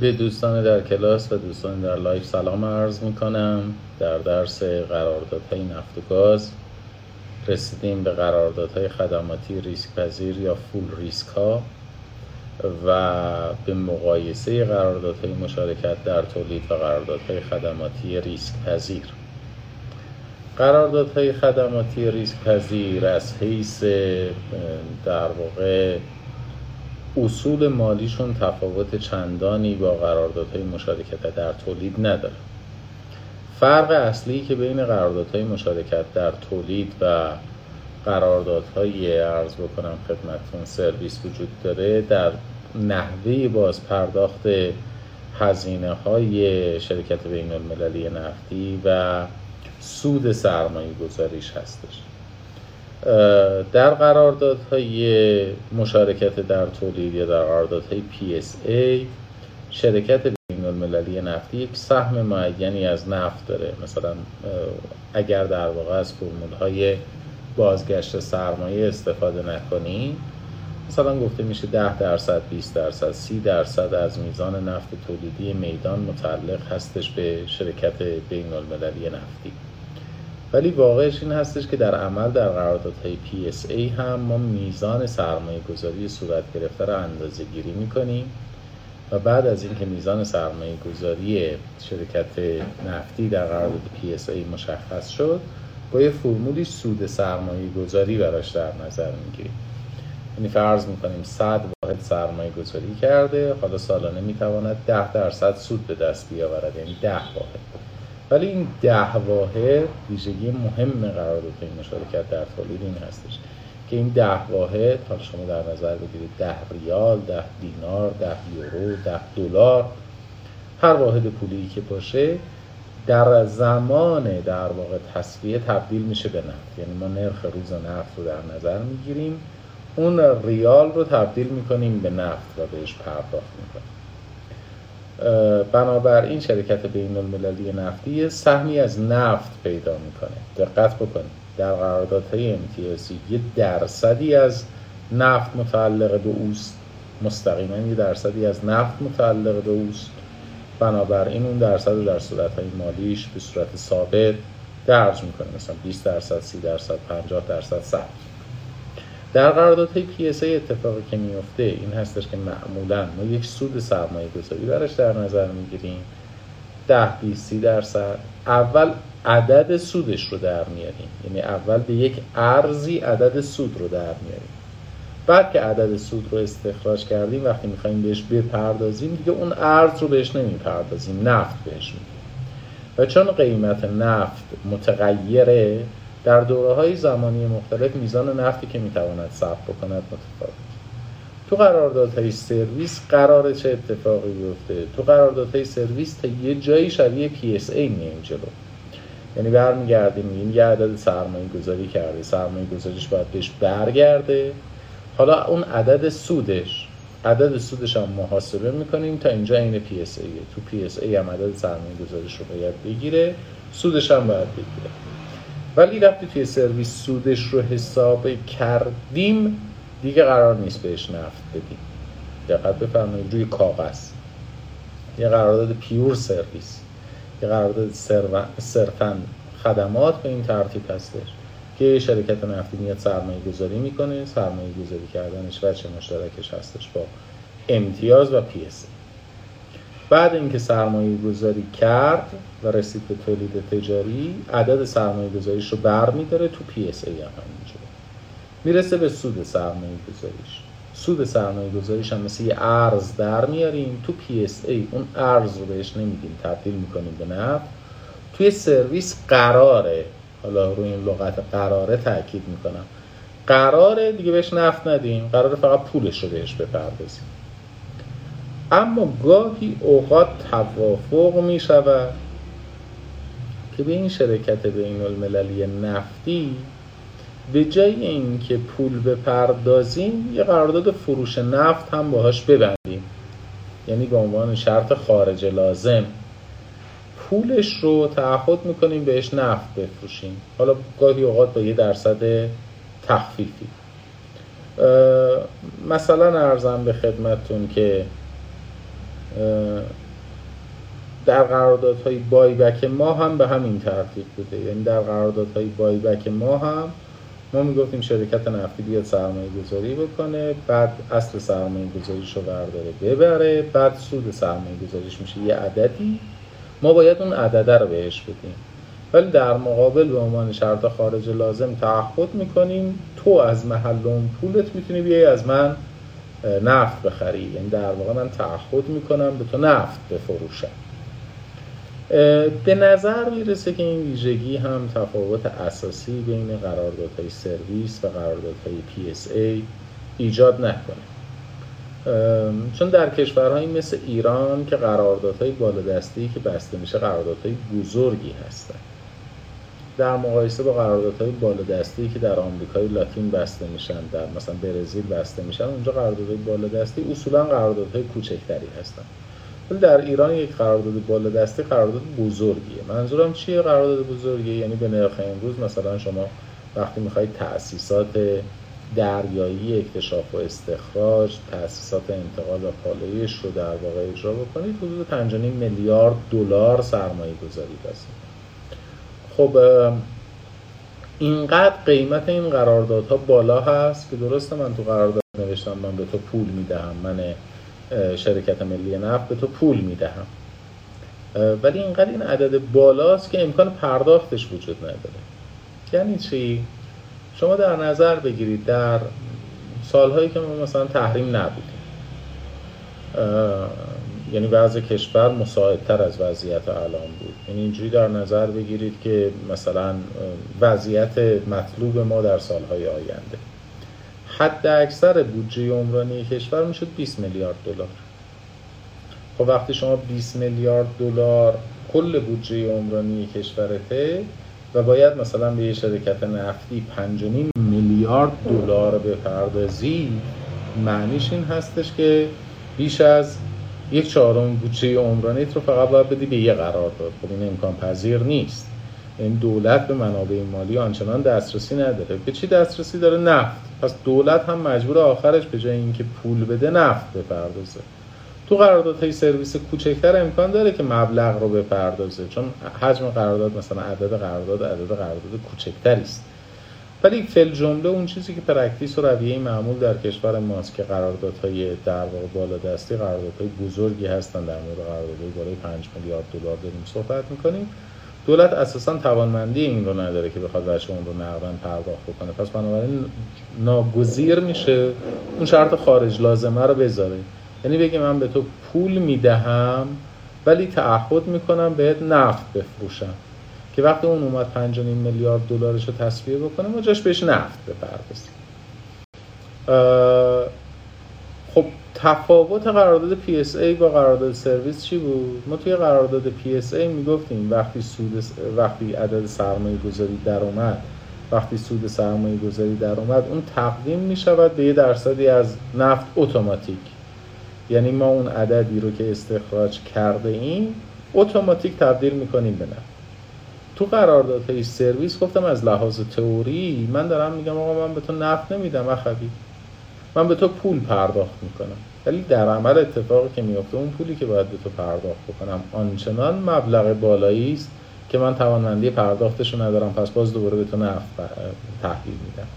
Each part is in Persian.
به دوستان در کلاس و دوستان در live سلام عرض می کنم در درس قراردادهای نفت و گاز رسیدیم به قراردادهای خدماتی ریسک پذیر یا full risk ها و به مقایسه قراردادهای مشارکت در تولید و قراردادهای خدماتی ریسک پذیر قراردادهای خدماتی ریسک پذیر از حیث در واقع اصول مالیشون تفاوت چندانی با قراردادهای مشارکت در تولید نداره. فرق اصلی که بین قراردادهای مشارکت در تولید و قراردادهای ارز بکنم خدمتتون سرویس وجود داره در نحوه باز پرداخت هزینه های شرکت بین المللی نفتی و سود سرمایه گذاریش هستش. در قراردادهای مشارکت در تولید یا در قراردادهای PSA شرکت بین المللی نفتی یک سهم معینی از نفت داره. مثلا اگر در واقع از فرمول های بازگشت سرمایه استفاده نکنیم مثلا گفته میشه 10 درصد 20 درصد 30 درصد از میزان نفت تولیدی میدان متعلق هستش به شرکت بین المللی نفتی. ولی واقعش این هستش که در عمل در قراردادهای PSA هم ما میزان سرمایه گذاری صورت گرفته رو اندازه گیری می‌کنیم و بعد از اینکه میزان سرمایه گذاری شرکت نفتی در قرارداد PSA مشخص شد با یه فرمولی سود سرمایه گذاری براش در نظر می‌گیریم. یعنی فرض می‌کنیم 100 واحد سرمایه گذاری کرده حالا سالانه می‌تواند 10 درصد سود به دست بیاورد یعنی 10 واحد. ولی این ده واحد ویژگی مهم قرارداد مشارکت در تولید این هستش. که این ده واحد حالا شما در نظر بگیرید ده ریال ده دینار ده یورو ده دلار هر واحد پولی که باشه در زمان در واقع تصفیه تبدیل میشه به نفت. یعنی ما نرخ روز نفت رو در نظر می‌گیریم. اون ریال رو تبدیل می‌کنیم به نفت و بهش پرداخت می‌کنیم. بنابراین شرکت بین المللی نفتی سهمی از نفت پیدا می‌کنه. دقت بکنید. در قراردادهای امتیازی یه درصدی از نفت متعلق به اوست. مستقیما یه درصدی از نفت متعلق به اوست. بنابراین اون درصد در صورت های مالیش به صورت ثابت درج می‌کنه. مثلا 20 درصد 30 درصد 50 درصد ثبت در قراردادهای PSA اتفاقی که میفته این هستش که معمولا ما یک سود سرمایه گذاری براش در نظر می‌گیریم. 10 20 30 درصد. اول عدد سودش رو در میاریم. یعنی اول به یک ارزی عدد سود رو در میاریم. بعد که عدد سود رو استخراج کردیم وقتی می‌خوایم بهش بپردازیم دیگه اون ارز رو بهش نمی‌پردازیم. نفت بهش میگیم. و چون قیمت نفت متغیره در دوره های زمانی مختلف میزان نفتی که می‌تواند ثبت بکند متفاوت. تو قراردادهای سرویس قرار چه اتفاقی بیفته؟ تو قراردادهای سرویس تا یه جایی شبیه PSA میایم جلو. یعنی برمیگردیم میگیم یه عدد سرمایه گذاری کرده سرمایه گذاریش باید بهش برگرده. حالا اون عدد سودش عدد سودش هم محاسبه می‌کنیم تا اینجا این PSA تو PSA هم عدد سرمایه گذاریش رو باید بگیره سودش هم باید بگیره. ولی وقتی توی سرویس سودش رو حساب کردیم دیگه قرار نیست بهش نفت بدیم. دقت بفرمایید روی کاغذ. یه قرارداد pure service. یه قرارداد صرفا خدمات به این ترتیب هستش که شرکت نفتی میاد سرمایه گذاری می‌کنه. سرمایه گذاری کردنش وجه مشترکش هستش با امتیاز و PSA بعد اینکه سرمایه گذاری کرد و رسید به تولید تجاری عدد سرمایه گذاریش رو بر میداره تو PSA هم همینجور می‌رسه به سود سرمایه گذاریش سود سرمایه گذاریش هم مثل یه ارز در میاریم. تو PSA اون ارز رو بهش نمیدیم تبدیل می‌کنیم به نفت. توی سرویس قراره. حالا روی این لغت قراره تاکید می‌کنم. قراره دیگه بهش نفت ندیم. قراره فقط پولش رو بهش بپردازیم. اما گاهی اوقات توافق می شود که به این شرکت بین المللی نفتی به جای اینکه پول بپردازیم یه قرارداد فروش نفت هم باهاش ببندیم. یعنی به عنوان شرط خارج لازم. پولش رو تعهد می‌کنیم بهش نفت بفروشیم. حالا گاهی اوقات با یه درصد تخفیفی. مثلا ارزم به خدمتتون که در قراردادهای بایبک ما هم به همین ترتیب بوده. یعنی در قراردادهای بایبک ما هم ما می‌گفتیم شرکت نفتی بیاد سرمایه گذاری بکنه بعد اصل سرمایه گذاریش رو برداره ببره بعد سود سرمایه گذاریش میشه. یه عددی. ما باید اون عدده رو بهش بدیم. ولی در مقابل به عنوان شرط خارج لازم تعهد می‌کنیم. تو از محل اون پولت می‌تونی بیای از من نفت بخری. یعنی در واقع من تعهد می‌کنم به تو نفت بفروشم. به نظر می‌رسه که این ویژگی هم تفاوت اساسی بین قراردادهای سرویس و قراردادهای PSA ایجاد نکنه. چون در کشورهایی مثل ایران که قراردادهای بالادستی که بسته میشه قراردادهای بزرگی هستن. در مقایسه با قراردادهای بالادستی که در آمریکای لاتین بسته میشن در مثلا برزیل بسته میشن اونجا قراردادهای بالادستی اصولا قراردادهای کوچکتری هستن. ولی در ایران یک قرارداد بالادستی قرارداد بزرگیه. منظورم چیه قرارداد بزرگیه؟ یعنی به نرخ امروز مثلا شما وقتی می‌خواید تأسیسات دریایی اکتشاف و استخراج تأسیسات انتقال و پالایش رو در واقع اجرا بکنید حدود 5 میلیارد دلار سرمایه گذاری هست خب اینقدر قیمت این قراردادها بالا هست که درسته من تو قرارداد نوشتم من به تو پول می‌دهم من شرکت ملی نفت به تو پول می‌دهم ولی اینقدر این عدد بالاست که امکان پرداختش وجود نداره یعنی چی؟ شما در نظر بگیرید در سالهایی که ما مثلا تحریم نبودیم یعنی وضع کشور مساعدتر از وضعیت الان بود. یعنی اینجوری در نظر بگیرید که مثلا وضعیت مطلوب ما در سالهای آینده. حد اکثر بودجه عمرانی کشور می‌شد 20 میلیارد دلار. خب وقتی شما 20 میلیارد دلار کل بودجه عمرانی کشورته و باید مثلا به یه شرکت نفتی 5.5 میلیارد دلار بپردازی معنیش این هستش که بیش از یک چهارم بودجه عمرانیت رو فقط باید بدی به یه قرار داد. خب این امکان پذیر نیست. این دولت به منابع مالی آنچنان دسترسی نداره. به چی دسترسی داره؟ نفت. پس دولت هم مجبور آخرش به جای اینکه پول بده نفت بپردازه. تو قراردادهای سرویس کوچکتر امکان داره که مبلغ رو بپردازه. چون حجم قرارداد مثلا عدد قرارداد عدد قرارداد کوچکتری است. ولی فی‌الجمله اون چیزی که practice و رویه معمول در کشور ماست که قراردادهای در واقع بالا دستی قراردادهای بزرگی هستن در مورد قراردادهای بالای 5 میلیارد دلار داریم صحبت می‌کنیم. دولت اساسا توانمندی این رو نداره که بخواد وجه اون رو نقداً پرداخت بکنه. پس بنابراین ناگزیر میشه اون شرط خارج لازمه رو بذاره. یعنی بگه من به تو پول می‌دهم ولی تعهد می‌کنم بهت نفت بفروشم. که وقتی اون اومد 5 میلیارد دلارش رو تصویه بکنه ما جاش بهش نفت بپردازیم. خب تفاوت قرارداد PSA با قرارداد سرویس چی بود؟ ما توی قرارداد PSA می‌گفتیم وقتی سود وقتی عدد سرمایه گذاری در اومد وقتی سود سرمایه گذاری در اومد اون تقدیم می شود به یه درصدی از نفت اتوماتیک. یعنی ما اون عددی رو که استخراج کرده ایم اتوماتیک تبدیل می‌کنیم به نفت. تو قراردادهای سرویس گفتم از لحاظ تئوری من دارم میگم آقا من به تو نفت نمیدم اخوی. من به تو پول پرداخت می‌کنم. ولی در عمل اتفاقی که میفته اون پولی که باید به تو پرداخت بکنم. آنچنان مبلغ بالایی است که من توانمندی پرداختش رو ندارم پس باز دوباره به تو نفت تحویل میدم.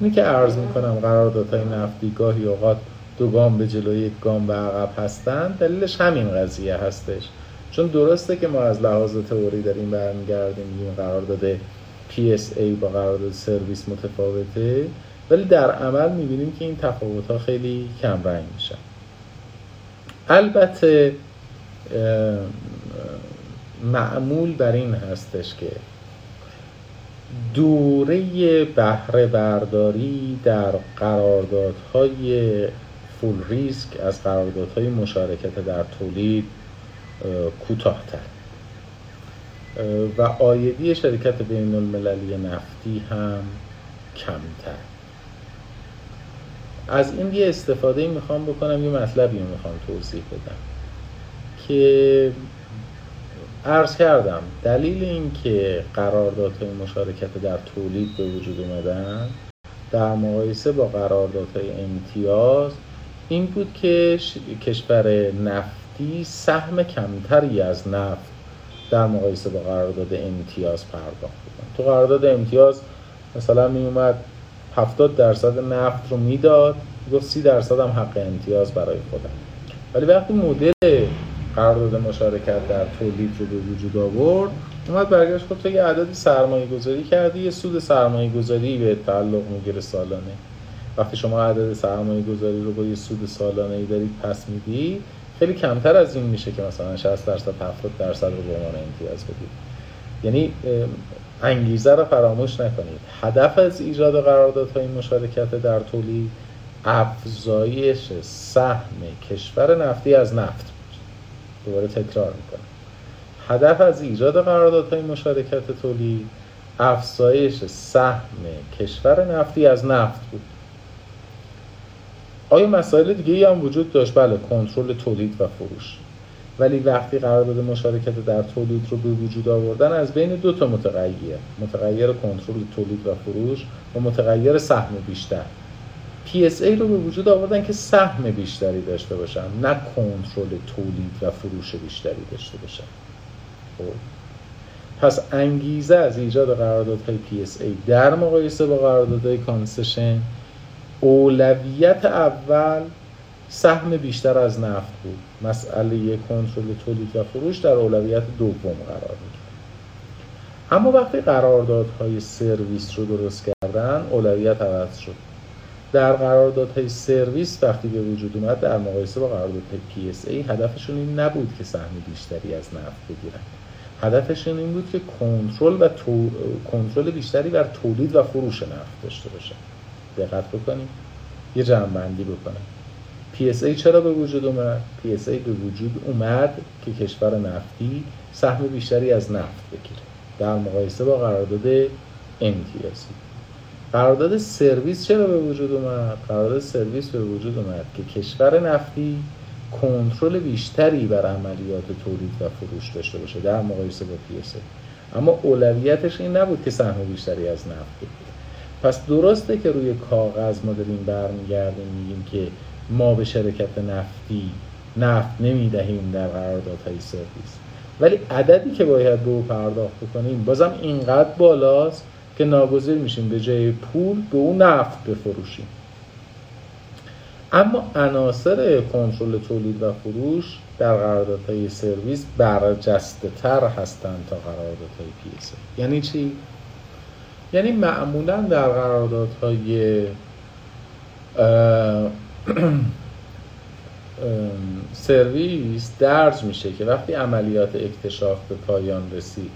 اینی که عرض می‌کنم قراردادهای نفتی گاهی اوقات دو گام به جلو یک گام به عقب هستند دلیلش همین قضیه هستش. چون درسته که ما از لحاظ تئوری داریم برمیگردیم این قرارداد PSA با قرارداد سرویس متفاوته ولی در عمل می‌بینیم که این تفاوت ها خیلی کم رنگ میشن. البته معمول بر این هستش که دوره بهره برداری در قراردادهای فول ریسک از قراردادهای مشارکت در تولید کوتاهتر. و آیدی شرکت بین المللی نفتی هم کمتر. از این یه استفاده می‌خوام بکنم یه مطلبی می‌خوام توضیح بدم که عرض کردم دلیل اینکه قراردادهای مشارکت در تولید به وجود اومدن در مقایسه با قراردادهای امتیاز این بود که کشور نفت نفتی سهم کمتری از نفت در مقایسه با قرارداد امتیاز پرداخت بکنه تو قرارداد امتیاز مثلا می اومد 70 درصد نفت رو می‌داد گفت 30 درصد هم حق امتیاز برای خودم. ولی وقتی مدل قرارداد مشارکت در تولید رو به وجود آورد اومد برگشت گفت تو یه عددی سرمایه گذاری کردی یه سود سرمایه گذاری به تعلق می‌گیره سالانه. وقتی شما عدد سرمایه گذاری رو با یه سود سالانه ای دارید پس میدی خیلی کمتر از این میشه که مثلا 60 درصد 70 درصد رو به عنوان امتیاز بدید. یعنی انگیزه رو فراموش نکنید. هدف از ایجاد قراردادهای مشارکت در تولید افزایش سهم کشور نفتی از نفت بود دوباره تکرار می‌کنم. هدف از ایجاد قراردادهای مشارکت تولید افزایش سهم کشور نفتی از نفت بود. آیا مسائل دیگه ای هم وجود داشت؟ بله کنترل تولید و فروش. ولی وقتی قرارداد مشارکت در تولید رو به وجود آوردن از بین دو تا متغیر متغیر کنترل تولید و فروش و متغیر سهم بیشتر. PSA رو به وجود آوردن که سهم بیشتری داشته باشن نه کنترل تولید و فروش بیشتری داشته باشن. خب. پس انگیزه از ایجاد قراردادهای PSA در مقایسه با قراردادهای کانسشن اولویت اول سهم بیشتر از نفت بود. مسئله کنترل تولید و فروش در اولویت دوم قرار می‌گیره. اما وقتی قراردادهای سرویس رو درست کردن اولویت عوض شد. در قراردادهای سرویس وقتی به وجود اومد در مقایسه با قراردادهای PSA هدفشون این نبود که سهم بیشتری از نفت بگیرن. هدفشون این بود که کنترل و کنترل بیشتری بر تولید و فروش نفت داشته باشن. دقت بکنیم. یه جمع بکنم PSA چرا به وجود اومد؟ PSA به وجود اومد که کشور نفتی سهم بیشتری از نفت بگیره. در مقایسه با قرارداد امتیازی قرارداد سرویس چرا به وجود اومد؟ قرارداد سرویس به وجود اومد که کشور نفتی کنترل بیشتری بر عملیات تولید و فروش داشته باشه در مقایسه با PSA اما اولویتش این نبود که سهم بیشتری از نفت بگیره. پس درسته که روی کاغذ ما داریم برمیگردیم میگیم که ما به شرکت نفتی نفت نمی‌دهیم در قراردادهای سرویس. ولی عددی که باید به او پرداخت بکنیم بازم اینقدر بالاست که ناگزیر میشیم به جای پول به او نفت بفروشیم. اما عناصر کنترل تولید و فروش در قراردادهای سرویس برجسته تر هستند تا قراردادهای پی یعنی چی؟ یعنی معمولا در قراردادهای سرویس درج میشه که وقتی عملیات اکتشاف به پایان رسید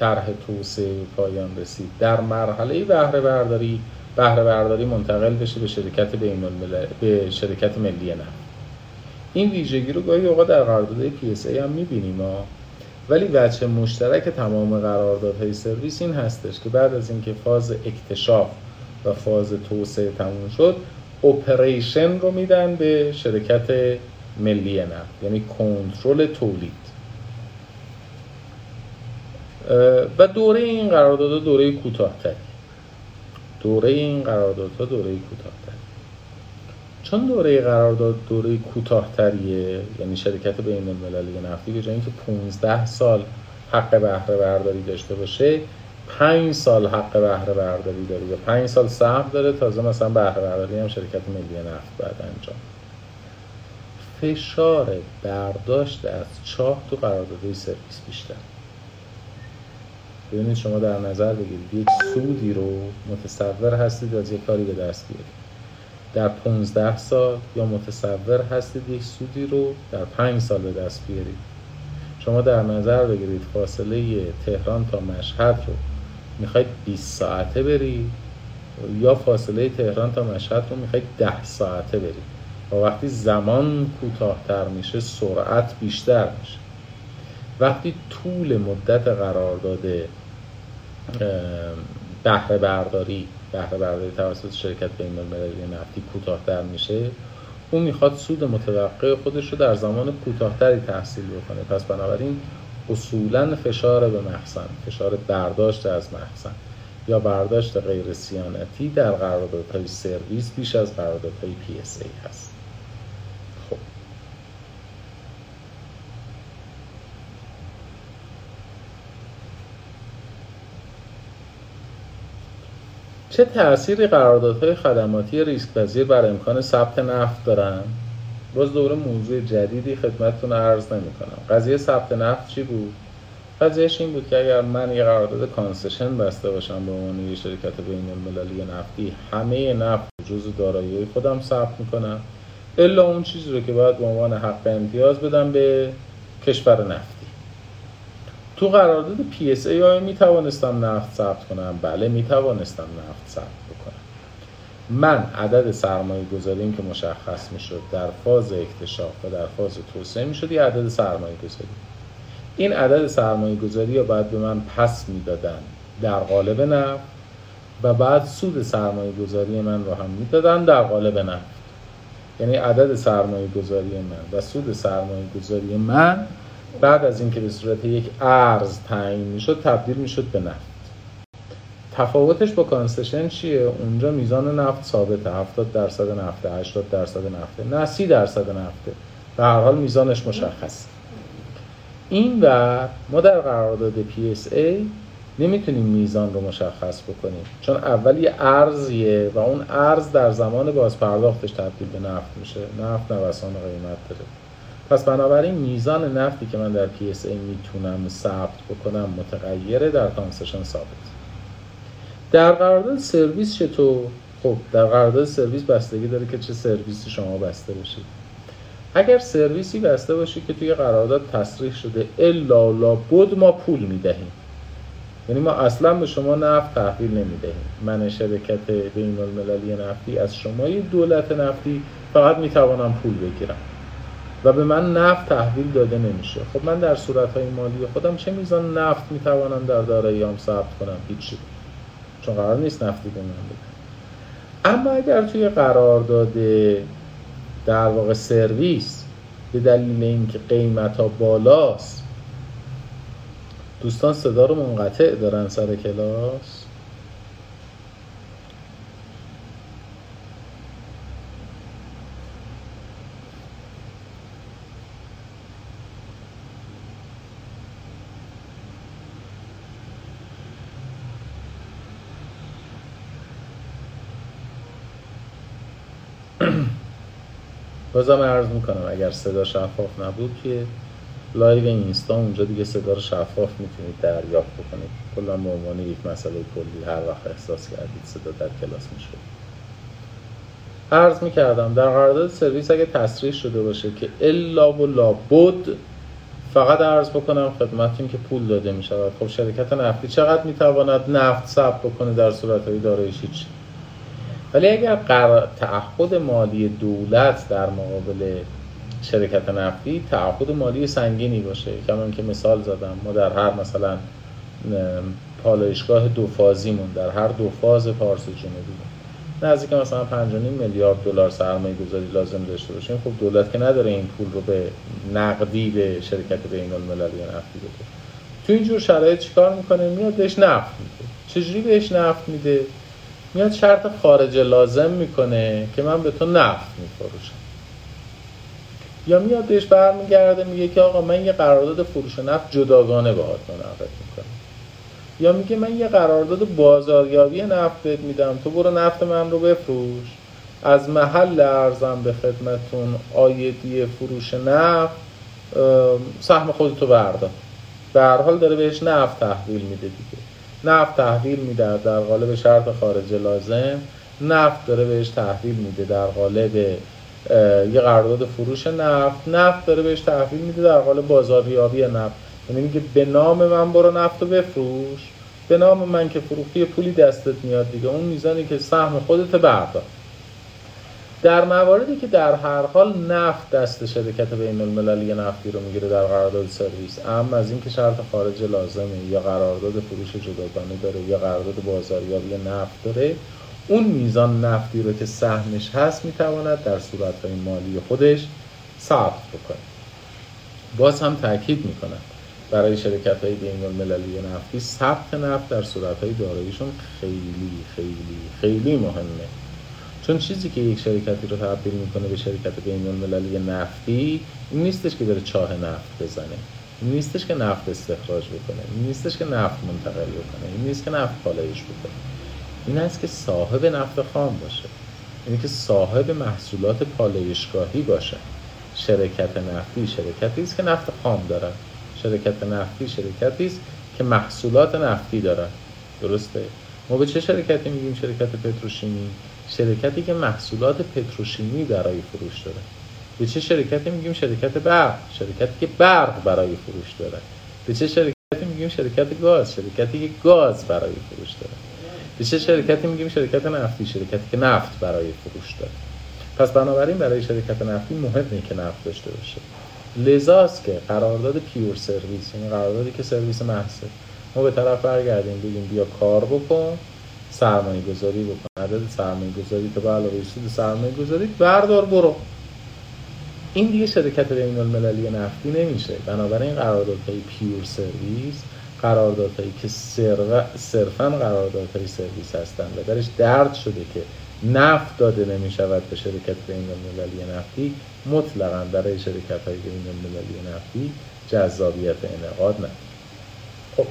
طرح توسعه به پایان رسید در مرحله بهره برداری بهره برداری منتقل بشه به شرکت بین به شرکت ملی نفت. این ویژگی رو گاهی اوقات در قراردادهای PSA هم می‌بینیم ولی وجه مشترک تمام قراردادهای سرویس این هستش که بعد از اینکه فاز اکتشاف و فاز توسعه تموم شد اپریشن رو میدن به شرکت ملی نفت یعنی کنترل تولید. و دوره این قراردادها دوره کوتاهتری. دوره این قراردادها دوره کوتاهتری. چون دوره قرارداد دوره کوتاهتریه؟ یعنی شرکت بین المللی نفتی به جای اینکه 15 سال حق بهره برداری داشته باشه 5 سال حق بهره برداری داره یا 5 سال سهم داره تازه مثلا بهره برداری هم شرکت ملی نفت بعد انجام. فشار برداشت از چاه تو قراردادهای سرویس بیشتر. ببینید شما در نظر بگیرید یک سودی رو متصور هستید از یک کاری به دست بیارید. در 15 سال یا متصور هستید یک سودی رو در 5 سال به دست بیارید. شما در نظر بگیرید فاصله تهران تا مشهد رو می‌خواید 20 ساعته برید یا فاصله تهران تا مشهد رو می‌خواید 10 ساعته برید. و وقتی زمان کوتاهتر میشه سرعت بیشتر میشه. وقتی طول مدت قرارداد بهره برداری بهره برداری توسط شرکت بین المللی نفتی کوتاهتر میشه اون می‌خواد سود متوقع خودش رو در زمان کوتاهتری تحصیل بکنه. پس بنابراین اصولا فشار به مخزن فشار برداشت از مخزن یا برداشت غیر صیانتی در قراردادهای سرویس بیش از قراردادهای PSA هست. چه تأثیری قراردادهای خدماتی ریسک پذیر بر امکان ثبت نفت دارن؟ باز دوره موضوع جدیدی خدمتتون عرض نمی کنم قضیه ثبت نفت چی بود؟ قضیهش این بود که اگر من یه قرارداد کانسشن بسته باشم به عنوان یه شرکت بین المللی نفتی همه نفت جز دارایی خودم ثبت می‌کنم الا اون چیزی رو که باید به عنوان حق امتیاز بدم به کشور نفتی تو قرارداد PSA آیا می توانستم نفت ثبت کنم؟ بله می توانستم نفت ثبت بکنم. من عدد سرمایه گذاریم که مشخص می شد در فاز اکتشاف و در فاز توسعه می شد یه عدد سرمایه گذاری این عدد سرمایه گذاری رو باید به من پس می‌دادن. در قالب نفت و بعد سود سرمایه گذاری من رو هم می‌دادن در قالب نفت یعنی عدد سرمایه گذاری من و سود سرمایه گذاری من بعد از اینکه به صورت یک ارز تعیین می‌شد تبدیل می‌شد به نفت. تفاوتش با کانسشن چیه؟ اونجا میزان نفت ثابته. 70 درصد نفته 80 درصد نفته. نه 30 درصد نفته. به هر حال میزانش مشخص. این و ما در قرارداد PSA نمی‌تونیم میزان رو مشخص بکنیم. چون اول یه ارزیه و اون ارز در زمان باز پرداختش تبدیل به نفت میشه. نفت نوسان قیمت داره. پس بنابراین میزان نفتی که من در PSA می‌تونم ثبت بکنم متغیره در concession ثابت. در قرارداد سرویس چطور خب در قرارداد سرویس بستگی داره که چه سرویسی شما بسته باشید اگر سرویسی بسته باشید که توی قرارداد تصریح شده الا و لابد ما پول می‌دهیم. یعنی ما اصلا به شما نفت تحویل نمی‌دهیم. من شرکت بین المللی نفتی از شما دولت نفتی فقط می‌توانم پول بگیرم. و به من نفت تحویل داده نمیشه. خب من در صورت های مالی خودم چه میزان نفت می‌توانم در داراییام ثبت کنم؟ هیچی. چون قرار نیست نفتی به من بده اما اگر توی قرارداد در واقع سرویس به دلیل اینکه قیمت ها بالاست دوستان صدا رو منقطع دارن سر کلاس. بازم عرض می‌کنم اگر صدا شفاف نبود که live اینستا اونجا دیگه صدا رو شفاف می‌تونید دریافت بکنید. کلا به عنوان یک مسئله کلی هر وقت احساس کردید صدا در کلاس میشه. عرض می‌کردم در قرارداد سرویس اگه تصریح شده باشه که الا و لابد فقط عرض بکنم خدمتتون که پول داده می شود خب شرکت نفتی چقدر می‌تواند نفت ثبت بکنه در صورت های دارایش هیچ ولی اگر تعهد مالی دولت در مقابل شرکت نفتی تعهد مالی سنگینی باشه. کمان که مثال زدم ما در هر مثلا پالایشگاه دو فازیمون در هر دو فاز پارس جنوبی نزدیک مثلا 5 میلیارد دلار سرمایه گذاری لازم داشته باشیم. خب دولت که نداره این پول رو به نقدی به شرکت بین المللی نفتی بده. تو اینجور شرایط چیکار می‌کنه؟ میاد بهش نفت میده. چجوری بهش نفت میده؟ میاد شرط خارج لازم می‌کنه که من به تو نفت میفروشم. یا میاد بهش برمیگرده میگه که آقا من یه قرارداد فروش نفت جداگانه باهات منعقد می‌کنم. یا میگه من یه قرارداد بازاریابی نفت بهت میدم تو برو نفت من رو بفروش. از محل ارزم به خدمتون آیدی فروش نفت سهم خودتو بردار. هر حال داره بهش نفت تحویل میده دیگه. نفت تحویل میده در قالب شرط خارج لازم. نفت داره بهش تحویل میده در قالب یه قرارداد فروش نفت. نفت داره بهش تحویل میده در قالب بازاریابی نفت. یعنی میگه به نام من برو نفت رو بفروش. به نام من که فروختی پولی دستت میاد دیگه. اون میزانی که سهم خودت بردار. در مواردی که در هر حال نفت دست شرکت بین المللی نفتی رو می‌گیره در قرارداد سرویس اما از اینکه شرط خارج لازمه یا قرارداد فروش جداگانه داره یا قرارداد بازاریابی نفت داره اون میزان نفتی رو که سهمش هست می‌تواند در صورت مالی خودش ثبت بکنه. باز هم تاکید می‌کنم برای شرکت های بین المللی نفتی ثبت نفت در صورت های داراییشون خیلی خیلی خیلی مهمه. چون چیزی که یک شرکتی رو تبدیل می‌کنه به شرکت بین المللی نفتی این نیستش که بره چاه نفت بزنه. این نیستش که نفت استخراج بکنه. این نیستش که نفت منتقل بکنه. این نیست که نفت پالایش بکنه. این است که صاحب نفت خام باشه. اینه که صاحب محصولات پالایشگاهی باشه. شرکت نفتی شرکتی است که نفت خام دارد شرکت نفتی شرکتی است که محصولات نفتی دارد درسته؟ ما به چه شرکتی میگیم؟ شرکت پتروشیمی. شرکتی که محصولات پتروشیمی برای فروش داره. به چه شرکتی میگیم شرکت برق؟ شرکتی که برق برای فروش داره. به چه شرکتی میگیم شرکت گاز؟ شرکتی که گاز برای فروش داره. به چه شرکتی میگیم شرکت نفتی؟ شرکتی که نفت برای فروش داره. پس بنابراین برای شرکت نفتی مهمه که نفت داشته باشه. لذاست که قرارداد پیور سرویس یعنی قراردادی که سرویس محصه ما به طرف برگردیم بگیم بیا کار بکن. سرمایه گذاری بکن عدد سرمایه گذاری تو به علاوه سود سرمایه گذاری بردار برو. این دیگه شرکت بین المللی نفتی نمیشه. بنابراین قراردادهای پیور سرویس قراردادهایی که صرفا قراردادهای سرویس هستند و درش درد شده که نفت داده نمی شود به شرکت بین المللی نفتی مطلقا برای شرکت های بین المللی نفتی جذابیت انعقاد نداره. خب.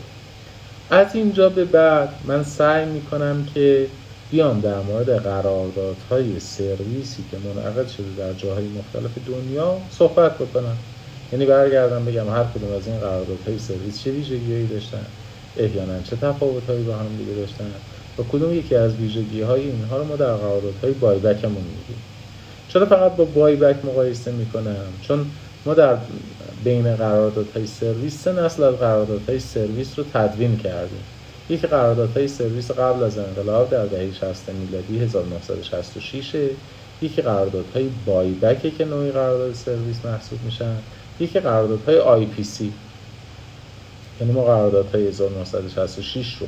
از اینجا به بعد من سعی می کنم که بیام در مورد قراردادهای سرویسی که منعقد شده در جاهای مختلف دنیا صحبت بکنم. یعنی برگردم بگم هر کدوم از این قراردادهای سرویس چه ویژگیهایی داشتن احیانا چه تفاوتهایی با هم دیگه داشتن و کدوم یکی از ویژگی های اینها رو ما در قراردادهای بایبکمون میگیم. چرا فقط با بایبک مقایسه می‌کنم؟ چون ما در بین قراردادهای سرویس سه نسل از قراردادهای سرویس رو تدوین کردیم. یکی قراردادهای سرویس قبل از انقلاب در دهه 60 میلادی 1966 یکی قراردادهای buyback که نوعی قرارداد سرویس محسوب میشن. یکی قراردادهای IPC. یعنی ما قراردادهای 1966 رو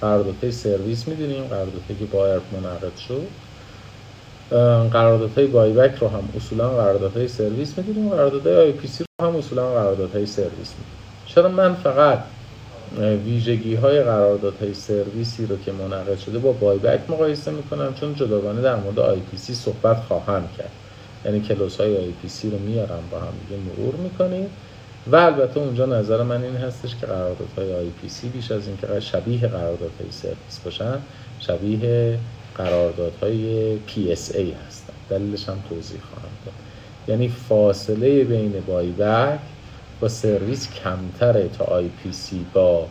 قراردادهای سرویس می‌دونیم قراردادهایی که با ERAP منعقد شد. قراردادهای buyback رو هم اصولا قراردادهای سرویس می‌دونیم قراردادهای IPC رو هم اصولا قراردادهای سرویس می‌دونیم چرا من فقط ویژگی های قراردادهای سرویسی رو که منعقد شده با buyback مقایسه می‌کنم؟ چون جداگانه در مورد IPC صحبت خواهم کرد. یعنی کلاس های IPC رو میارم با هم دیگه مرور می‌کنیم. و البته اونجا نظر من این هستش که قراردادهای IPC بیش از اینکه شبیه قراردادهای سرویس باشن شبیه قراردادهای ای هستن. دلیلش هم توضیح خواهم داد. یعنی فاصله بین buyback با سرویس کمتره تا IPC با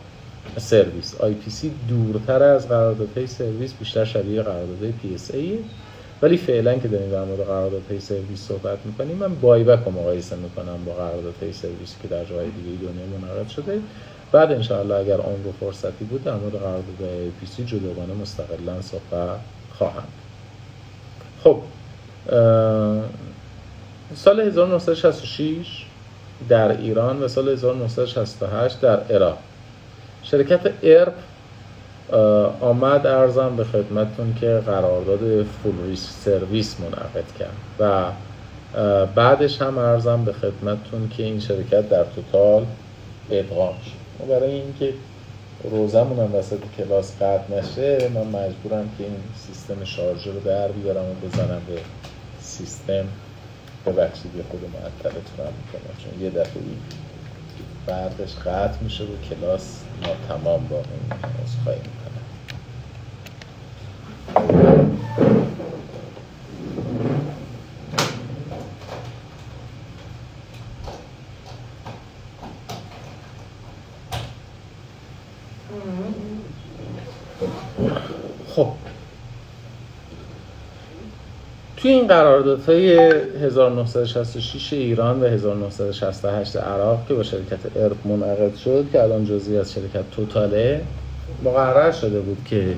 سرویس. IPC دورتر از قراردادهای سرویس بیشتر شبیه قراردادهای PS ولی فعلا که داریم در مورد قراردادهای سرویس صحبت می‌کنیم من buyback رو مقایسه می‌کنم با قراردادهای سرویس که در جای دیگه دنیا منعقد شده. بعد انشاءالله اگر عمر و فرصتی بود در مورد قرارداد IPC جداگانه مستقلا صحبت خواهم خب سال 1966 در ایران و سال 1968 در عراق. شرکت ERAP آمد ارزم به خدمتتون که قرارداد فول سرویس منعقد کرد و بعدش هم ارزم به خدمتتون که این شرکت در توتال ادغام شد. برای اینکه روزمون هم وسط کلاس قطع نشه من مجبورم که این سیستم شارژر رو در بیارم و بزنم به سیستم. ببخشید یه خود معطلتون هم می‌کنم چون یه دفعه بعدش قطع میشه و کلاس تمام باقی خواهی می‌کنم خب. توی این قراردادهای 1966 ایران و 1968 عراق که با شرکت ارپ منعقد شد که الان جزئی از شرکت توتاله مقرر شده بود که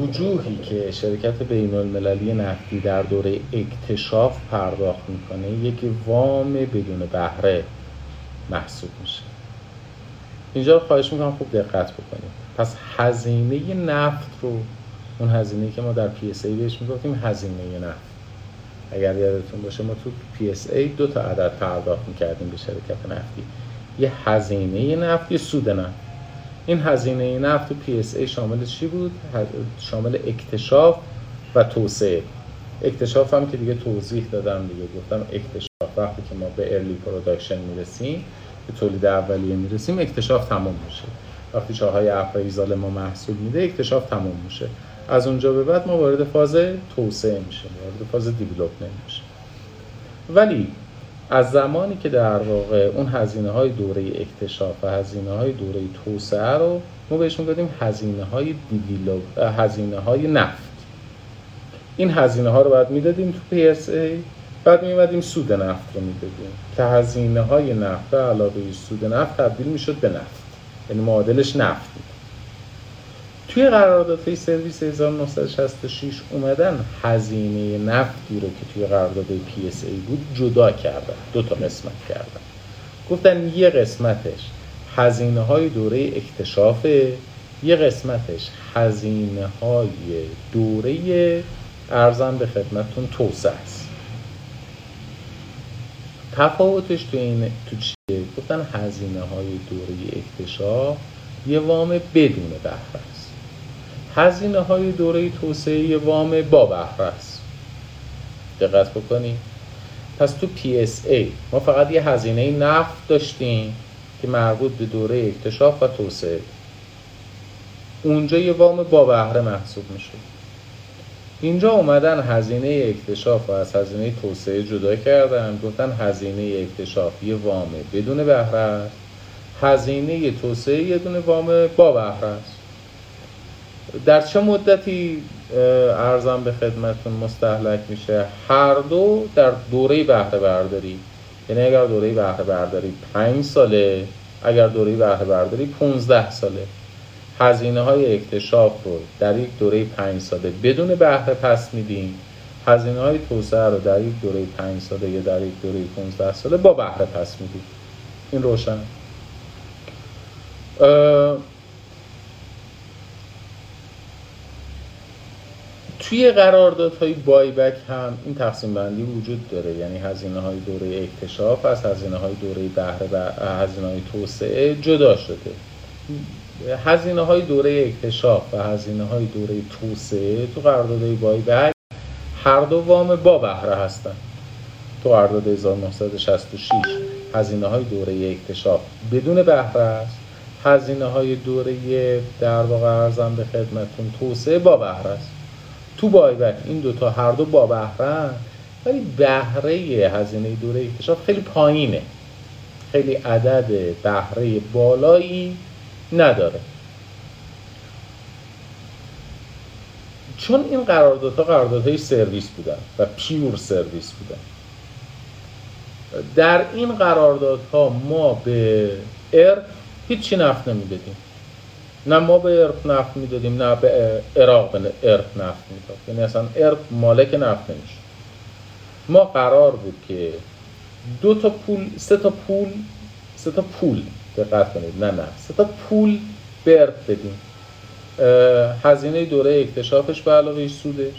وجوهی که شرکت بین المللی نفتی در دوره اکتشاف پرداخت می‌کنه یک وام بدون بهره محسوب میشه. اینجا خواهش می‌کنم خوب دقت بکنیم پس هزینه نفت رو اون هزینه که ما در PSA بهش می‌گفتیم هزینه نفت. اگر یادتون باشه ما تو PSA دو تا عدد پرداخت می‌کردیم به شرکت نفتی. یه هزینه نفت یه سود نفت. این هزینه نفت تو PSA شامل چی بود؟ شامل اکتشاف و توسعه. اکتشاف هم که دیگه توضیح دادم دیگه. گفتم اکتشاف وقتی که ما به early production می‌رسیم به تولید اولیه می‌رسیم اکتشاف تمام میشه. وقتی چاهای appraisal ما محصول میده اکتشاف تموم میشه. از اونجا به بعد ما وارد فاز توسعه میشیم وارد فاز development میشیم. ولی از زمانی که در واقع اون هزینه های دوره اکتشاف و هزینه های دوره توسعه رو ما بهش می‌گفتیم هزینه های هزینه های نفت. این هزینه ها رو باید می‌دادیم تو PSA بعد میومدیم سود نفت رو می‌دادیم. که هزینه های نفت علاوه سود نفت تبدیل می‌شد به نفت. یعنی معادلش نفت توی قراردادهای سرویس 1966 اومدن هزینه نفتی رو که توی قرارداد PSA بود جدا کردن دو تا قسمت کردن. گفتن یه قسمتش هزینه های دوره اکتشاف یه قسمتش هزینه های دوره ارزم به خدمتتون توسعه است. تفاوتش تو این تو چیه؟ گفتن هزینه های دوره اکتشاف یه وام بدون بهره است هزینه های دوره توسعه یه وام با بهره است دقت بکنید پس تو PSA ما فقط یه هزینه نفت داشتیم که مربوط به دوره اکتشاف و توسعه. اونجا یه وام با بهره محسوب میشه اینجا اومدن هزینه اکتشاف و از هزینه توسعه جدا کردن گفتن هزینه اکتشاف یه وام بدون بهره است هزینه توسعه یه دونه وام با بهره. است در چه مدتی ارزم به خدمتون مستحلک میشه؟ هر دو در دوره بهره برداری. یعنی اگر دوره بهره برداری 5 ساله اگر دوره بهره برداری 15 ساله. هزینه های اکتشاف رو در یک دوره 5 ساله بدون بهره پس میدیم. هزینه های توسعه رو در یک دوره 5 ساله یا در یک دوره 15 ساله با بهره پس میدیم. این روشن. توی قراردادهای بایبک هم این تقسیم بندی وجود داره. یعنی هزینه های دوره اکتشاف از هزینه های دوره بهره و هزینه های توسعه جدا شده. هزینه های دوره اکتشاف و هزینه های دوره توسعه تو قراردادهای بایبک هر دو وام با بهره هستن تو قرارداد 1966 هزینه های دوره اکتشاف بدون بهره است. هزینه های دوره در واقع ارزم به خدمتون توسعه با بهره است. تو بایبک این دوتا هر دو با بهره ولی بهره هزینه دوره اکتشاف خیلی پایینه. خیلی عدد بهره بالایی نداره. چون این قراردادها قراردادهای سرویس بودن و پیور سرویس بودن. در این قراردادها ما به ارق هیچی نفت نمی‌دادیم. نه ما به ارق نفت می‌دادیم نه به عراق به ارق نفت می‌داد یعنی اصلا ارق مالک نفت نمیشه ما قرار بود که دو تا پول سه تا پول سه تا پول دقت کنید. نه نه. سه تا پول ارق بدیم هزینه دوره اکتشافش به علاوه سودش.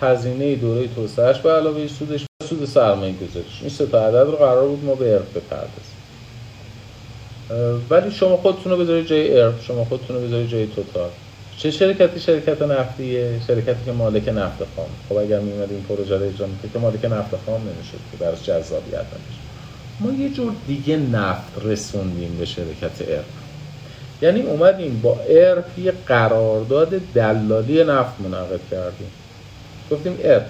هزینه دوره توسعهش به علاوه سودش. سود سرمایه گذاریش. این سه تا عدد رو قرار بود ما به ارق بپردازیم. ولی شما خودتون رو بذارید جای ارق شما خودتون رو بذارید جای توتال. چه شرکتی؟ شرکت نفتیه. شرکتی که مالک نفت خام خب اگر میمد این پروژه رو اجرا که مالک نفت خام نمی‌شد که براش جذابیت نمیشه ما یه جور دیگه نفت رسوندیم به شرکت ارق یعنی اومدیم با ارق یه قرارداد دلالی نفت منعقد کردیم. گفتیم ارق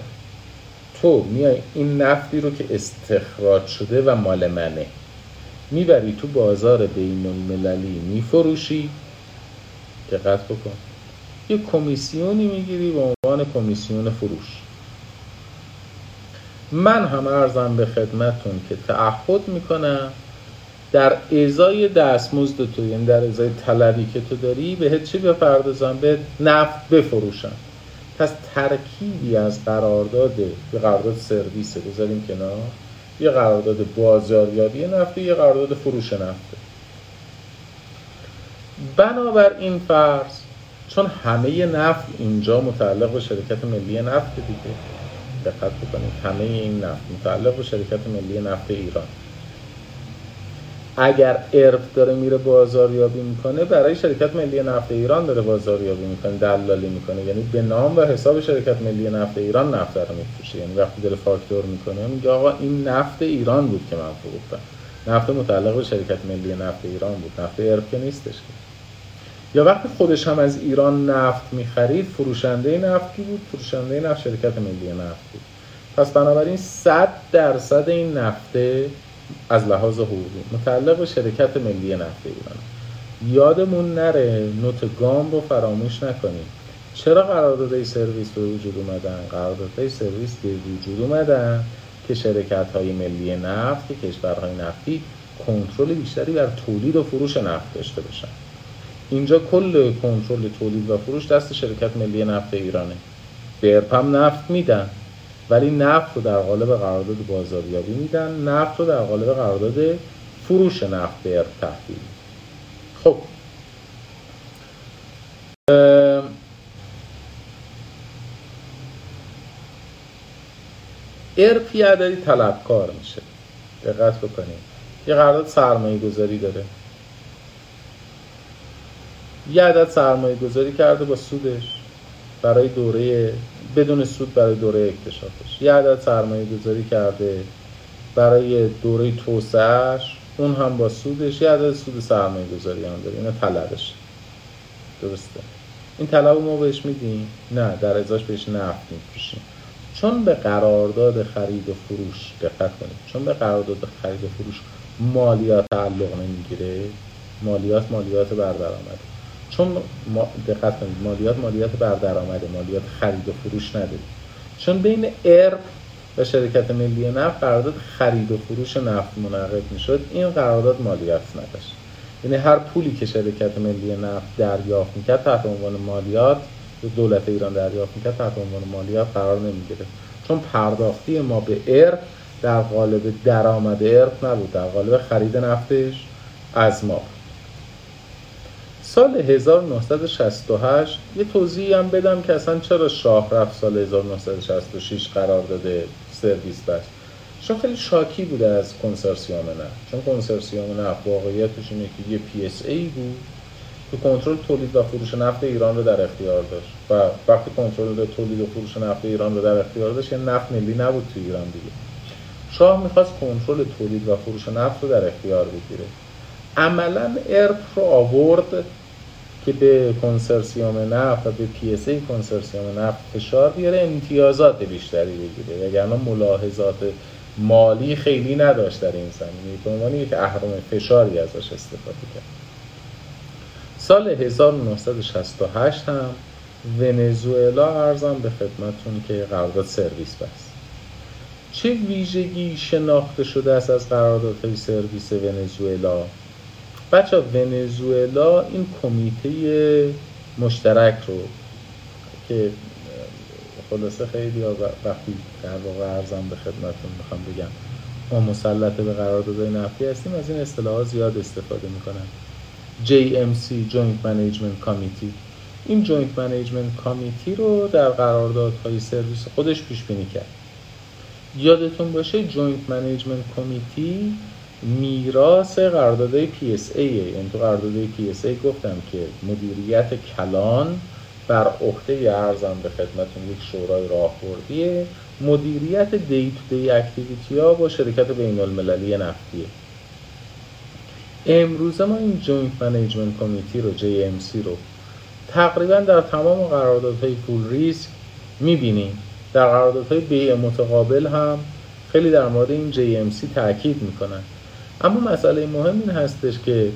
تو میای این نفتی رو که استخراج شده و مال منه می‌بری تو بازار بین المللی میفروشی. دقت بکن. یه کمیسیونی می‌گیری به عنوان کمیسیون فروش. من هم ارزم به خدمتون که تعهد می‌کنم در ازای دستمزد تو یعنی در ازای طلبی که تو داری بهت چی بپردازم؟ به نفت بفروشم. پس ترکیبی از قرارداد یه قرارداد سرویس بذاریم کنار. یه قرارداد بازاریابی نفتی یه قرارداد فروش نفته بنابر این فرض چون همه نفت اینجا متعلق به شرکت ملی نفت دیگه دقت بکنید همه این نفت متعلق به شرکت ملی نفت ایران. اگر ارف داره میره بازاریابی می‌کنه برای شرکت ملی نفت ایران داره بازاریابی می‌کنه دلالی می‌کنه. یعنی به نام و حساب شرکت ملی نفت ایران نفت رو میفروشه. یعنی وقتی داره فاکتور می‌کنه میگه آقا این نفت ایران بود که من فروختم. نفت متعلق به شرکت ملی نفت ایران بود. نفت ارف که نیستش که. یا وقتی خودش هم از ایران نفت می‌خرید فروشنده نفتی بود؟ فروشنده نفت شرکت ملی نفت بود. پس بنابراین 100 درصد این نفته از لحاظ حقوقی متعلق به شرکت ملی نفت ایران. یادمون نره نوت گام رو فراموش نکنیم. چرا قراردادهای سرویس به وجود اومدن؟ قراردادهای سرویس به وجود اومدن که شرکت های ملی نفت که کشورهای نفتی کنترل بیشتری بر تولید و فروش نفت داشته باشن. اینجا کل کنترل تولید و فروش دست شرکت ملی نفت ایرانه. به نفت میدن ولی نفت رو در قالب قرارداد بازاریابی میدن نفت رو در قالب قرارداد فروش نفت به تحویل. خب. ارپ یه عددی طلبکار میشه. دقت بکنید. یه قرارداد سرمایه گذاری داره. یه عدد سرمایه گذاری کرده با سودش برای دوره بدون سود برای دوره اکتشافش. یه عدد سرمایه گذاری کرده برای دوره توسعهش اون هم با سودش. یه عدد سود سرمایه گذاری هم داره اینه طلبش. درسته؟ این طلب ما بهش میدیم؟ نه در ازاش بهش نفت میفروشیم. چون به قرارداد خرید و فروش دقت کنید. چون به قرارداد خرید و فروش مالیات تعلق نمی‌گیره مالیات مالیات بر درآمده. چون دقت کنید مالیات مالیات بر درآمده مالیات خرید و فروش نداره چون بین ارب و شرکت ملی نفت قرارداد خرید و فروش نفت منعقد می‌شد این قرارداد مالیات نداشت. یعنی هر پولی که شرکت ملی نفت دریافت می‌کرد تحت عنوان مالیات دولت ایران دریافت می‌کرد تحت عنوان مالیات قرار نمی‌گیره چون پرداختی ما به ERAP در قالب درآمد ERAP نبود در قالب خرید نفتش از ما سال 1968 یه توضیحی هم بدم که اصلا چرا شاه رفت سال 1966 قرارداد سرویس بست شاه خیلی شاکی بوده از کنسرسیوم نفت چون کنسرسیوم نفت واقعیتش اینه که یه PSA بود که کنترل تولید و فروش نفت ایران رو در اختیار داشت. و وقتی کنترل تولید و فروش نفت ایران رو در اختیار داشت یه نفت ملی نبود تو ایران دیگه. شاه می‌خواست کنترل تولید و فروش نفت رو در اختیار بگیره. عملا ارپ رو آورد که به کنسرسیوم نفت و به PSA کنسرسیوم نفت فشار بیاره امتیازات بیشتری بگیره. وگرنه ملاحظات مالی خیلی نداشت در این زمینه. به عنوان یک اهرم فشاری ازش استفاده کرد. سال 1968 هم ونزوئلا ارزم به خدمتون که قرارداد سرویس بست. چه ویژگی شناخته شده است از قراردادهای سرویس ونزوئلا؟ بچه ونزوئلا این کمیته مشترک رو که خلاصه خیلی وقتی در واقع ارزم به خدمتون می‌خوام بگم ما مسلط به قراردادهای نفتی هستیم از این اصطلاحات زیاد استفاده می‌کنن. JMC Joint Management Committee. این Joint Management Committee رو در قراردادهای سرویس خودش پیش بینی کرد. یادتون باشه Joint Management Committee میراث قراردادهای PSA یعنی تو قراردادهای PSA گفتم که مدیریت کلان بر عهده ارزم به خدمتون یک شورای راهبردیه. مدیریت دی تو دی اکتیویتی ها با شرکت بین المللی نفتیه امروزه ما این joint management committee رو JMC رو تقریبا در تمام قراردادهای full risk می‌بینیم. در قراردادهای بیع متقابل هم خیلی در مورد این JMC تاکید می‌کنن. اما مسئله مهم این هستش که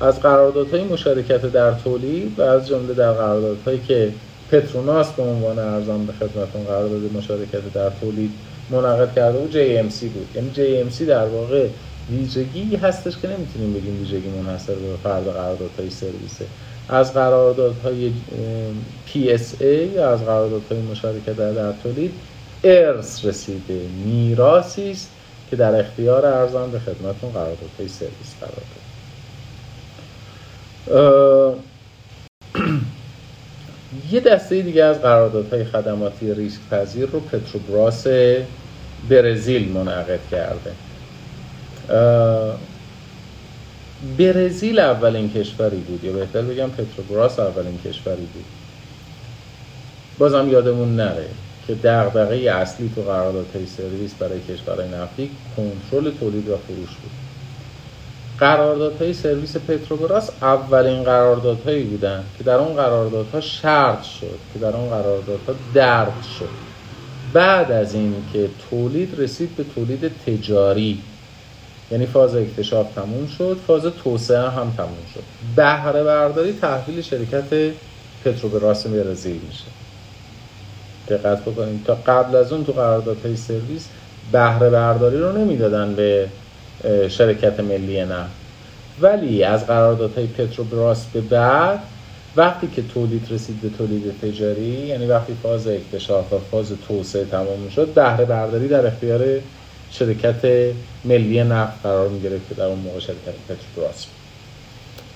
از قراردادهای مشارکت در تولید و از جمله در قراردادهایی که پتروناس به عنوان عرضم به خدمتتون قرارداد مشارکت در تولید منعقد کرده بود JMC بود. یعنی JMC در واقع ویژگی هستش که نمی‌تونیم بگیم ویژگی منحصر به فرد قراردادهای سرویسه. از قراردادهای PSA یا از قراردادهای مشارکت در, در تولید ارث رسیده. میراثی است که در اختیار ارزان به خدمتون قراردادهای سرویس قرار داره یه دسته دیگه از قراردادهای خدماتی ریسک پذیر رو پتروبراس برزیل منعقد کرده. برزیل اولین کشوری بود. یا بهتر بگم پتروبراس اولین کشوری بود. بازم یادمون نره. که دغدغه اصلی تو قراردادهای سرویس برای کشورهای نفتی کنترل تولید و فروش بود. قراردادهای سرویس پتروبراس اولین قراردادهایی بودن که در اون قراردادها شرط شد که در اون قراردادها درد شد. بعد از این که تولید رسید به تولید تجاری. یعنی فاز اکتشاف تموم شد فاز توسعه هم تموم شد. بهره برداری تحویل شرکت پتروبراس برزیل میشه. دقت بکنید. تا قبل از اون تو قراردادهای سرویس بهره برداری رو نمی‌دادن به شرکت ملی نفت. ولی از قراردادهای پتروبراس به بعد وقتی که تولید رسید به تولید تجاری یعنی وقتی فاز اکتشاف و فاز توسعه تمام شد بهره برداری در اختیار شرکت ملی نفت قرار می گرفت که در اون موقع شرکت پتروبراس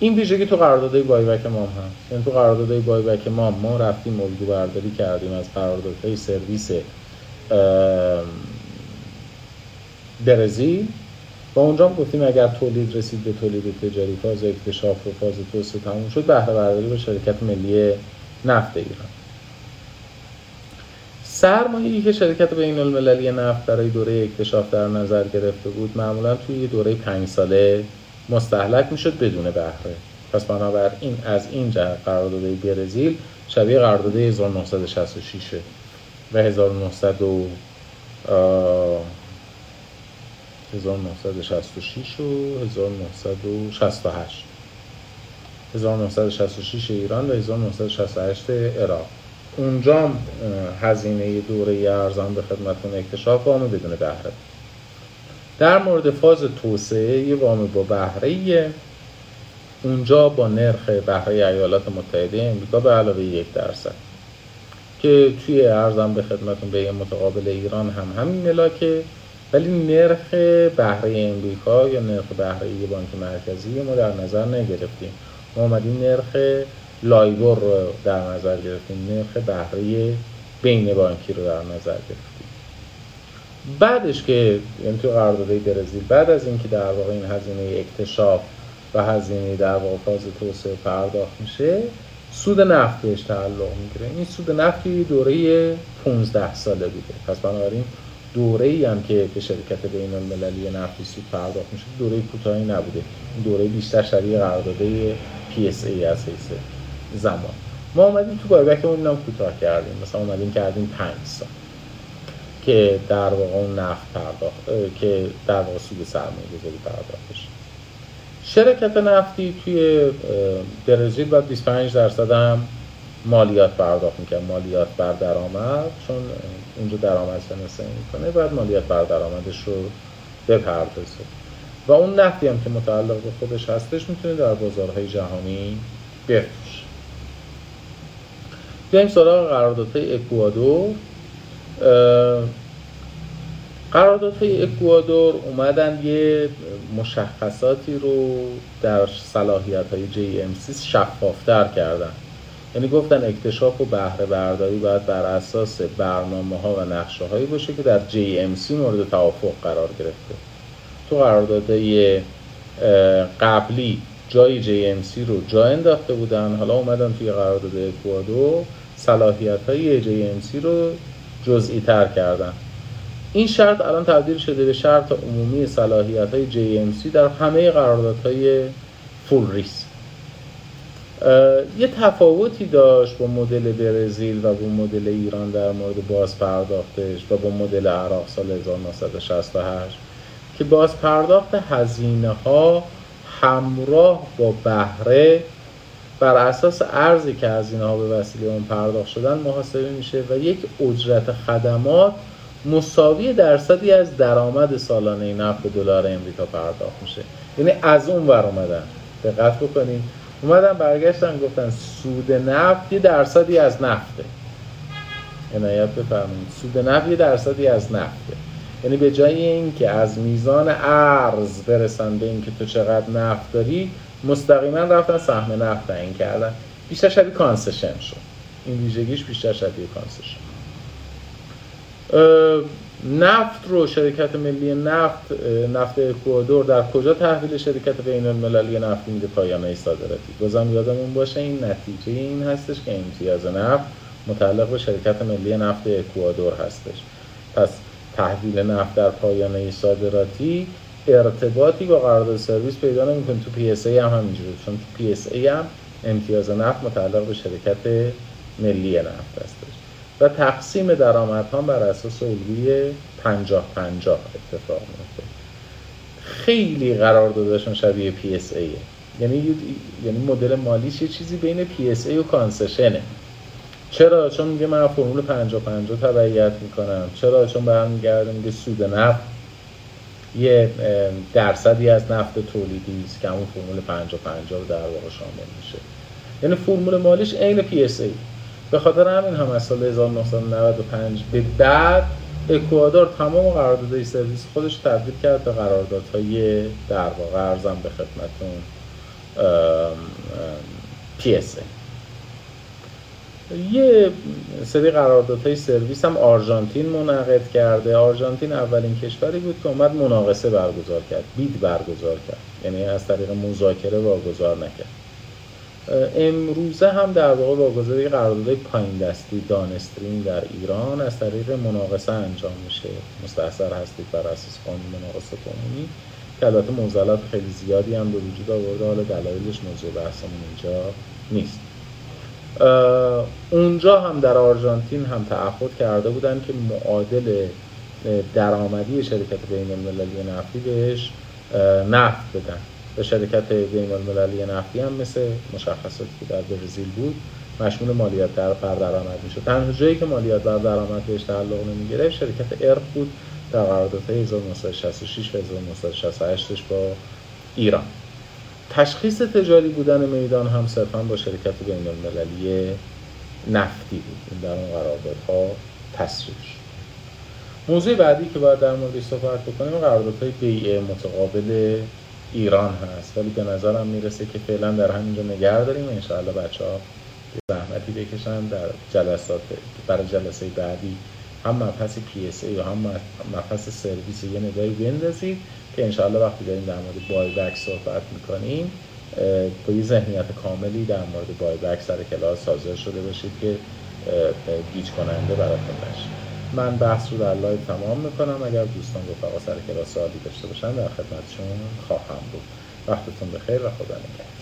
این ویژگی تو قراردادهای بایبک مام هست. یعنی تو قراردادهای بایبک مام ما رفتیم موضوع برداری کردیم از قراردادهای سرویس برزیل. و اونجا هم گفتیم اگر تولید رسید به تولید تجاری فاز اکتشاف و فاز توسعه تموم شد بهره برداری به شرکت ملی نفت ایران. سرمایه‌ای که شرکت بین المللی نفت برای دوره اکتشاف در نظر گرفته بود معمولا توی دوره پنج ساله مستحلک می‌شد بدون بهره. پس بنابراین از این جهت قرارداد برزیل شبیه قرارداد 1966 و 1900 1966 و 1968 1966 ایران و 1968 عراق. اونجا هزینه دوره ارزان به خدمتون اکتشاف وام بدون بهره. در مورد فاز توسعه یه وام با بهره اونجا با نرخ بهره ایالات متحده امریکا به علاوه یک درصد. که توی ارزم به خدمتون به متقابل ایران هم همین ملاکه. ولی نرخ بهره امریکا یا نرخ بهره بانک مرکزی ما در نظر نگرفتیم. ما آمدیم نرخ لایبور رو در نظر گرفتیم. نرخ بهره بین بانکی رو در نظر گرفتیم. بعدش که یعنی تو قراردادهای برزیل بعد از اینکه در واقع این هزینه اکتشاف و هزینه در واقع فاز توسعه پرداخت میشه سود نفت بهش تعلق می‌گیره. این سود نفتی دوره 15 ساله بوده. پس بنابراین دوره ای هم که به شرکت بین المللی نفتی سود پرداخت میشه دوره کوتاهی نبوده. این دوره بیشتر شبیه قرارداد پی اس ای از حیث زمان. ما اومدیم تو بایبک اون کوتاه کردیم. مثلا اومدیم کردیم پنج سال. که در واقع اون نفت پرداخت که در واقع سود سرمایه گذاری پرداخت بشه. شرکت نفتی توی برزیل باید 25 درصد هم مالیات پرداخت می‌کنه مالیات بر درآمد چون اونجا درآمد شناسایی می‌کنه بعد مالیات بر درآمدش رو بپردازه و اون نفتی هم که متعلق به خودش هستش می‌تونه در بازارهای جهانی بفروشه. بیایم سراغ قراردادهای اکوادور. قراردادهای اکوادور اومدن یه مشخصاتی رو در صلاحیت های JMC شفافتر کردن. یعنی گفتن اکتشاف و بهره برداری باید بر اساس برنامه ها و نقشه هایی باشه که در JMC مورد توافق قرار گرفته. تو قراردادهای قبلی جای JMC رو جا انداخته بودن. حالا اومدن توی قرارداد اکوادور صلاحیت های JMC رو جزئی تر کردن. این شرط الان تبدیل شده به شرط عمومی صلاحیت های JMC در همه قراردادهای فول ریس یه تفاوتی داشت با مدل برزیل و با مدل ایران در مورد باز پرداختش و با مدل عراق سال 1968 که باز پرداخت هزینه ها همراه با بهره بر اساس ارزی که هزینه ها به وسیله اون پرداخت شدن محاسبه میشه و یک اجرت خدمات مساوی درصدی از درآمد سالانه نفت دلار امریکا پرداخت میشه. یعنی از اون ور اومدن. دقت بکنید اومدن برگشتن گفتن سود نفت یه درصدی از نفته. عنایت بفرمایید. سود نفت یه درصدی از نفته. یعنی به جای اینکه از میزان ارز برسن به اینکه تو چقدر نفت داری مستقیما رفتن سهم نفت تعیین کردن. بیشتر شبیه concession شد. این ویژگیش بیشتر شبیه concession. نفت رو شرکت ملی نفت نفت اکوادور در کجا تحویل شرکت بین المللی نفت میده پایانه صادراتی؟ بازم یادمون باشه این نتیجه این هستش که امتیاز نفت متعلق به شرکت ملی نفت اکوادور هستش. پس تحویل نفت در پایانه صادراتی ارتباطی با قرارداد سرویس پیدا نمی‌کنه تو PSA هم همینجوره چون تو PSA هم امتیاز نفت متعلق به شرکت ملی نفت هستش و تقسیم درآمدها بر اساس الگوی 50 50 اتفاق میفته خیلی قراردادشون شبیه PSA ه یعنی یعنی مدل مالیش یه چیزی بین PSA و concession ه چرا؟ چون میگه من فرمول 50 50 تبعیت می‌کنم. چرا؟ چون برمیگرده میگه سود نفت. یه درصدی از نفت تولیدی است که همون فرمول 50 50 رو در واقع شامل میشه. یعنی فرمول مالیش عین PSA به خاطر همین هم از سال 1995 به بعد اکوادور تمام قراردادهای سرویس خودش تبدیل کرد به قراردادهای در واقع عرضم به خدمتتون PSA یه سری قراردادهای سرویس هم آرژانتین منعقد کرده. آرژانتین اولین کشوری بود که اومد مناقصه برگزار کرد bid برگزار کرد. یعنی از طریق مذاکره واگذار نکرد. امروزه هم در واقع واگذاری قراردادهای پایین دستی دانسترین در ایران از طریق مناقصه انجام میشه. مستحصر هستید بر اساس قانون مناقصه قانونی. که البته موزلات خیلی زیادی هم به وجود آورده. حالا دلایلش موضوع بحثمون اینجا نیست. اونجا هم در آرژانتین هم تعهد کرده بودن که معادل درآمدی شرکت بین المللی نفتی بهش نفت بدن. به شرکت بین المللی نفتی هم مثل مشخصاتی که در برزیل بود مشمول مالیات در بر درآمد میشه تنها جایی که مالیات بر درآمد بهش تعلق نمی‌گرفت شرکت ارق بود در قراردادهای 1966 و 1968 با ایران. تشخیص تجاری بودن میدان هم صرفا با شرکت بین المللی نفتی بود. این در اون قراردادها تصریح موضوع بعدی که باید در موردش صحبت بکنیم قراردادهای بیع متقابل ایران هست. ولی به نظرم می‌رسه که فعلا در همینجا نگه داریم. انشاءالله بچه ها زحمتی بکشن در جلسات برای جلسه بعدی هم مبحث PSA و هم مبحث سرویس یه نگاهی بندازید. که انشاءالله وقتی داریم در مورد buyback صحبت می‌کنیم با یه ذهنیت کاملی در مورد buyback سر کلاس حاضر شده باشید که گیج کننده براتون نشه من بحث رو در live تمام می‌کنم. اگر دوستان رفقا سر کلاس سوالی داشته باشن در خدمتشون خواهم بود. وقتتون بخیر و خدا نگهدار.